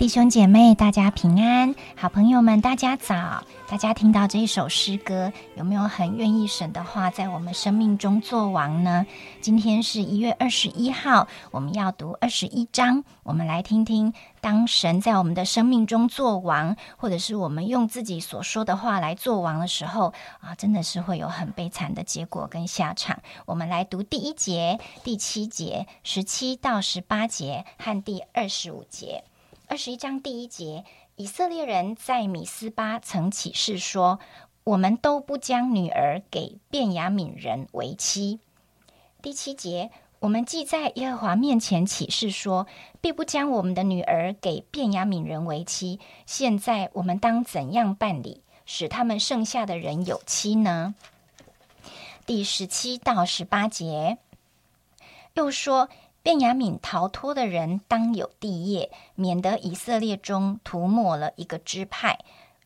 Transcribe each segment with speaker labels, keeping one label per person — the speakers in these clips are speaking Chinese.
Speaker 1: 弟兄姐妹，大家平安，好朋友们，大家早。大家听到这一首诗歌，有没有很愿意神的话在我们生命中作王呢？今天是一月二十一号，我们要读二十一章。我们来听听，当神在我们的生命中作王，或者是我们用自己所说的话来作王的时候啊，真的是会有很悲惨的结果跟下场。我们来读第一节、第七节、十七到十八节和第二十五节。二十一章第一节，以色列人在米斯巴曾起誓说：“我们都不将女儿给便雅悯人为妻。”第七节，我们既在耶和华面前起誓说，必不将我们的女儿给便雅悯人为妻。现在我们当怎样办理，使他们剩下的人有妻呢？第十七到十八节，又说。便雅悯逃脱的人当有地业，免得以色列中涂抹了一个支派。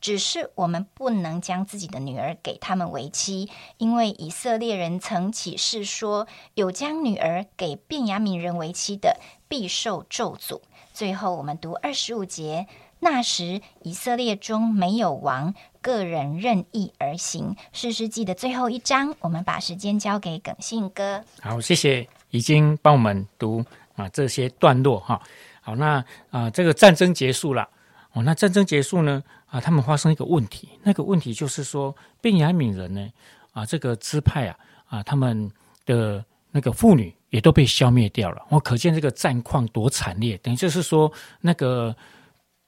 Speaker 1: 只是我们不能将自己的女儿给他们为妻，因为以色列人曾起誓说，有将女儿给便雅悯人为妻的，必受咒诅。最后，我们读二十五节：那时以色列中没有王，个人任意而行。士师记的最后一章，我们把时间交给耿信哥。
Speaker 2: 好，谢谢。已经帮我们读啊这些段落哈，好那啊这个战争结束了。哦，那战争结束呢啊他们发生一个问题，那个问题就是说便雅悯人呢啊这个支派啊啊他们的那个妇女也都被消灭掉了，我可见这个战况多惨烈，等于就是说那个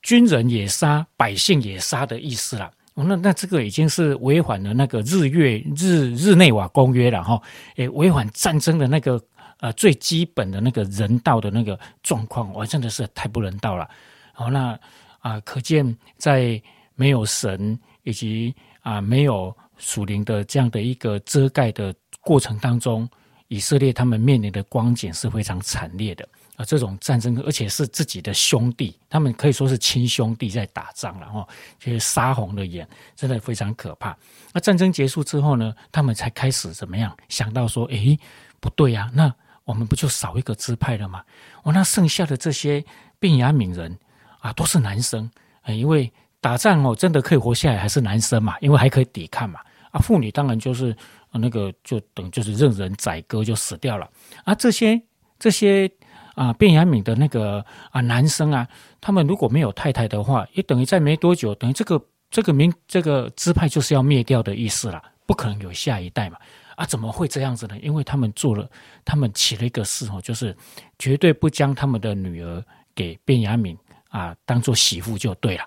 Speaker 2: 军人也杀，百姓也杀的意思了。那那这个已经是违反了那个日月日日内瓦公约了哈，诶违反战争的那个。呃，最基本的那个人道的那个状况，我真的是太不人道了。好，那啊，可见在没有神以及啊没有属灵的这样的一个遮盖的过程当中，以色列他们面临的光景是非常惨烈的啊。这种战争，而且是自己的兄弟，他们可以说是亲兄弟在打仗了哈，就是杀红了眼，真的非常可怕。那战争结束之后呢，他们才开始怎么样想到说，诶，不对呀，那。我们不就少一个支派了吗？我那剩下的这些便雅悯人啊，都是男生，因为打仗哦，真的可以活下来还是男生嘛，因为还可以抵抗嘛。啊，妇女当然就是那个就等就是任人宰割就死掉了。啊，这些这些啊便雅悯的那个啊男生啊，他们如果没有太太的话，也等于在没多久，等于这个这个民这个支派就是要灭掉的意思了，不可能有下一代嘛。啊，怎么会这样子呢？因为他们做了，他们起了一个誓哦，就是绝对不将他们的女儿给卞雅敏啊当做媳妇就对了。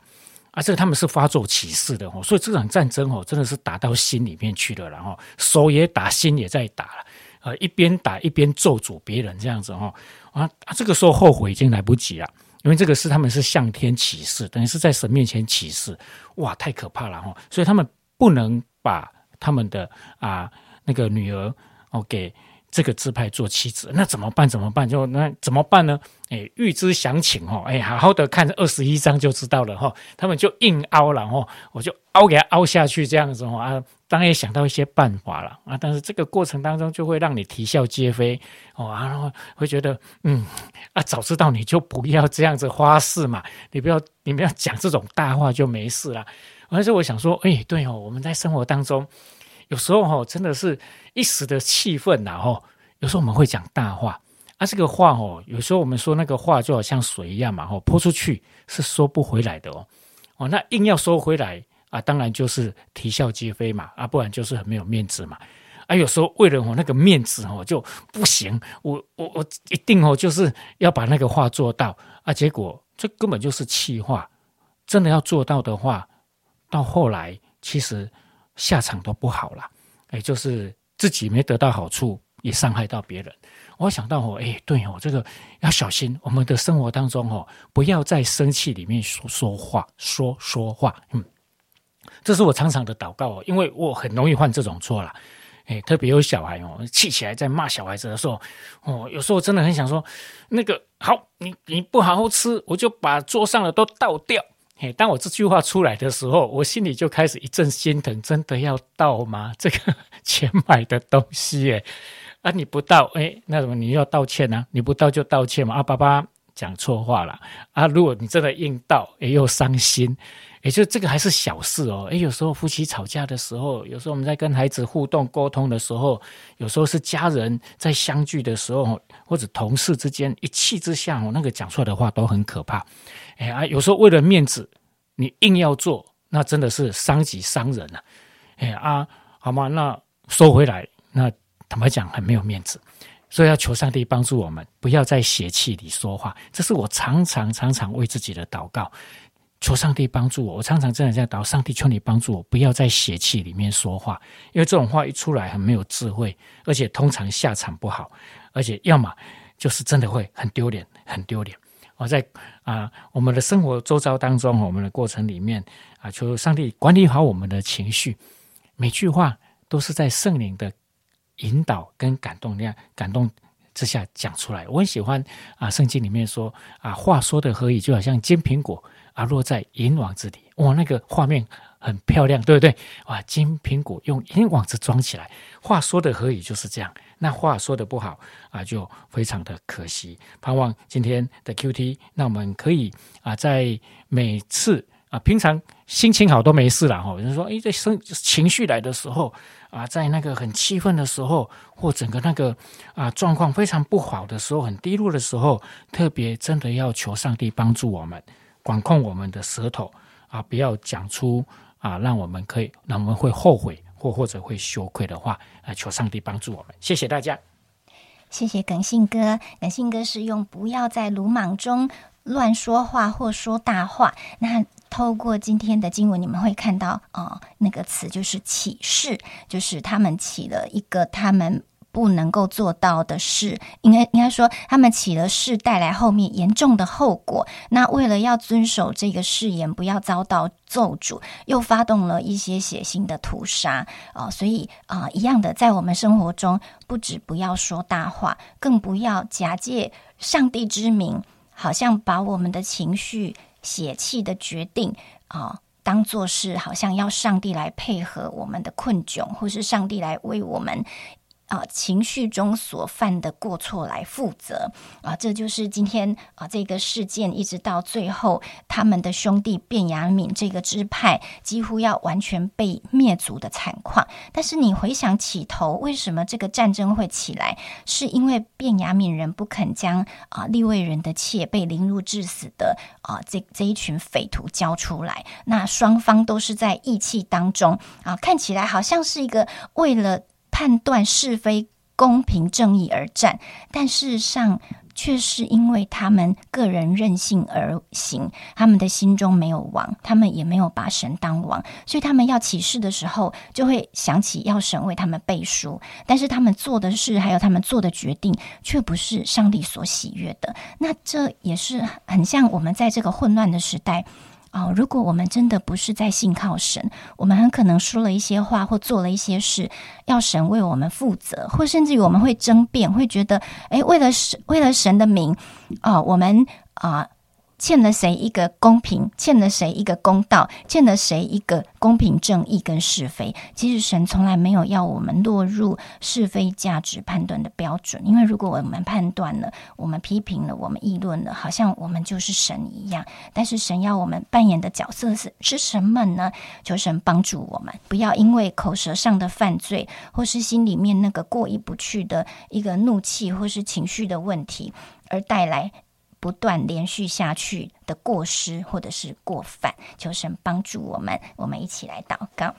Speaker 2: 啊，这他们是发作起誓的哦，所以这场战争哦，真的是打到心里面去了，然后手也打，心也在打了，呃，一边打一边咒诅别人这样子哦，啊，这个时候后悔已经来不及了，因为这个是他们是向天起誓，等于是在神面前起誓，哇，太可怕了哦，所以他们不能把他们的啊。那个女儿哦，给这个支派做妻子，那怎么办？怎么办？就那怎么办呢？哎，预知详情哦，哎，好好的看二十一章就知道了哈。他们就硬凹了哈，我就凹给他凹下去这样子哦啊，当然也想到一些办法了啊，但是这个过程当中就会让你啼笑皆非哦，然后会觉得嗯啊，早知道你就不要这样子花式嘛，你不要你不要讲这种大话就没事了。而且我想说，哎，对哦，我们在生活当中。有时候哈，真的是一时的气愤呐哈。有时候我们会讲大话啊，这个话哦，有时候我们说那个话就好像水一样嘛，哈，泼出去是收不回来的哦。哦，那硬要收回来啊，当然就是啼笑皆非嘛，啊，不然就是很没有面子嘛。啊，有时候为了我那个面子哦，就不行，我我我一定哦，就是要把那个话做到啊。结果这根本就是气话，真的要做到的话，到后来其实。下场都不好了，哎，就是自己没得到好处，也伤害到别人。我想到哦，哎，对哦，这个要小心，我们的生活当中哦，不要在生气里面说说话，说说话。嗯，这是我常常的祷告哦，因为我很容易犯这种错了。哎，特别有小孩哦，气起来在骂小孩子的时候，哦，有时候真的很想说，那个好，你你不好好吃，我就把桌上的都倒掉。嘿，当我这句话出来的时候，我心里就开始一阵心疼，真的要到吗？这个钱买的东西，哎，啊，你不到，哎，那什么你要道歉呢？你不到就道歉嘛。啊，爸爸讲错话了啊，如果你真的硬到，哎，又伤心。也就这个还是小事哦，诶，有时候夫妻吵架的时候，有时候我们在跟孩子互动沟通的时候，有时候是家人在相聚的时候，或者同事之间一气之下，哦，那个讲出来的话都很可怕。哎啊，有时候为了面子，你硬要做，那真的是伤己伤人了。哎啊，好吗？那收回来，那坦白讲很没有面子，所以要求上帝帮助我们，不要在邪气里说话。这是我常常常常为自己的祷告。求上帝帮助我，我常常真的在祷，上帝求你帮助我，不要在邪气里面说话，因为这种话一出来很没有智慧，而且通常下场不好，而且要么就是真的会很丢脸，很丢脸。我在啊，我们的生活周遭当中，我们的过程里面啊，求上帝管理好我们的情绪，每句话都是在圣灵的 引导跟感动量感动之下讲出来。我很喜欢啊，圣经里面说啊，话说的何以，就好像金苹果。啊，落在银网子里，哇，那个画面很漂亮，对不对？哇，金苹果用银网子装起来，话说的何以就是这样。那话说的不好啊，就非常的可惜。盼望今天的 Q T，那我们可以啊，在每次啊，平常心情好都没事了哈。有人说，哎，在生情绪来的时候啊，在那个很气愤的时候，或整个那个啊状况非常不好的时候，很低落的时候，特别真的要求上帝帮助我们。管控我们的舌头啊，不要讲出啊，让我们可以，让我们会后悔或或者会羞愧的话啊，求上帝帮助我们。谢谢大家，
Speaker 1: 谢谢耿信哥。耿信哥是用不要在鲁莽中乱说话或说大话。那透过今天的经文，你们会看到啊，那个词就是启示，就是他们起了一个他们。不能够做到的事，应该应该说，他们起了事，带来后面严重的后果。那为了要遵守这个誓言，不要遭到咒诅，又发动了一些血腥的屠杀啊！所以啊，一样的，在我们生活中，不止不要说大话，更不要假借上帝之名，好像把我们的情绪、血气的决定啊，当做是好像要上帝来配合我们的困窘，或是上帝来为我们。啊，情绪中所犯的过错来负责啊，这就是今天啊这个事件一直到最后，他们的兄弟卞雅敏这个支派几乎要完全被灭族的惨况。但是你回想起头，为什么这个战争会起来？是因为卞雅敏人不肯将啊利未人的妾被凌辱致死的啊这这一群匪徒交出来。那双方都是在义气当中啊，看起来好像是一个为了。判断是非、公平正义而战，但事实上却是因为他们个人任性而行，他们的心中没有王，他们也没有把神当王，所以他们要起誓的时候，就会想起要神为他们背书，但是他们做的事还有他们做的决定，却不是上帝所喜悦的。那这也是很像我们在这个混乱的时代。哦，如果我们真的不是在信靠神，我们很可能说了一些话或做了一些事，要神为我们负责，或甚至于我们会争辩，会觉得，哎，为了神，为了神的名，哦，我们啊。欠了谁一个公平？欠了谁一个公道？欠了谁一个公平正义跟是非？其实神从来没有要我们落入是非价值判断的标准，因为如果我们判断了，我们批评了，我们议论了，好像我们就是神一样。但是神要我们扮演的角色是是什么呢？求神帮助我们，不要因为口舌上的犯罪，或是心里面那个过意不去的一个怒气，或是情绪的问题，而带来。不断连续下去的过失或者是过犯，求神帮助我们。我们一起来祷告，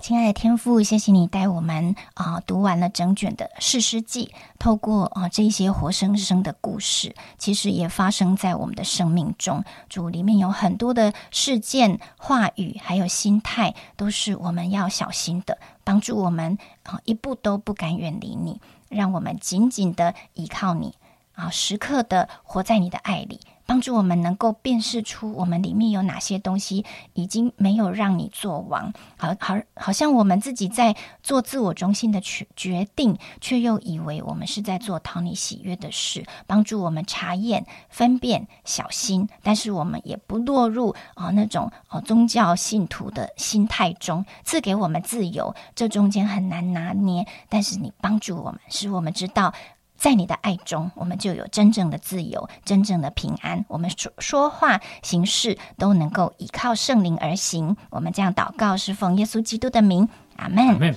Speaker 1: 亲爱的天父，谢谢你带我们啊读完了整卷的《世师记》，透过啊这些活生生的故事，其实也发生在我们的生命中。主里面有很多的事件、话语，还有心态，都是我们要小心的，帮助我们啊一步都不敢远离你，让我们紧紧的依靠你。啊，时刻的活在你的爱里，帮助我们能够辨识出我们里面有哪些东西已经没有让你做王，好好好像我们自己在做自我中心的决决定，却又以为我们是在做讨你喜悦的事，帮助我们查验、分辨、小心，但是我们也不落入啊、那种哦、宗教信徒的心态中，赐给我们自由，这中间很难拿捏，但是你帮助我们，使我们知道。在你的爱中，我们就有真正的自由，真正的平安。我们说说话、行事都能够依靠圣灵而行。我们这样祷告，是奉耶稣基督的名，阿门。
Speaker 2: 阿门。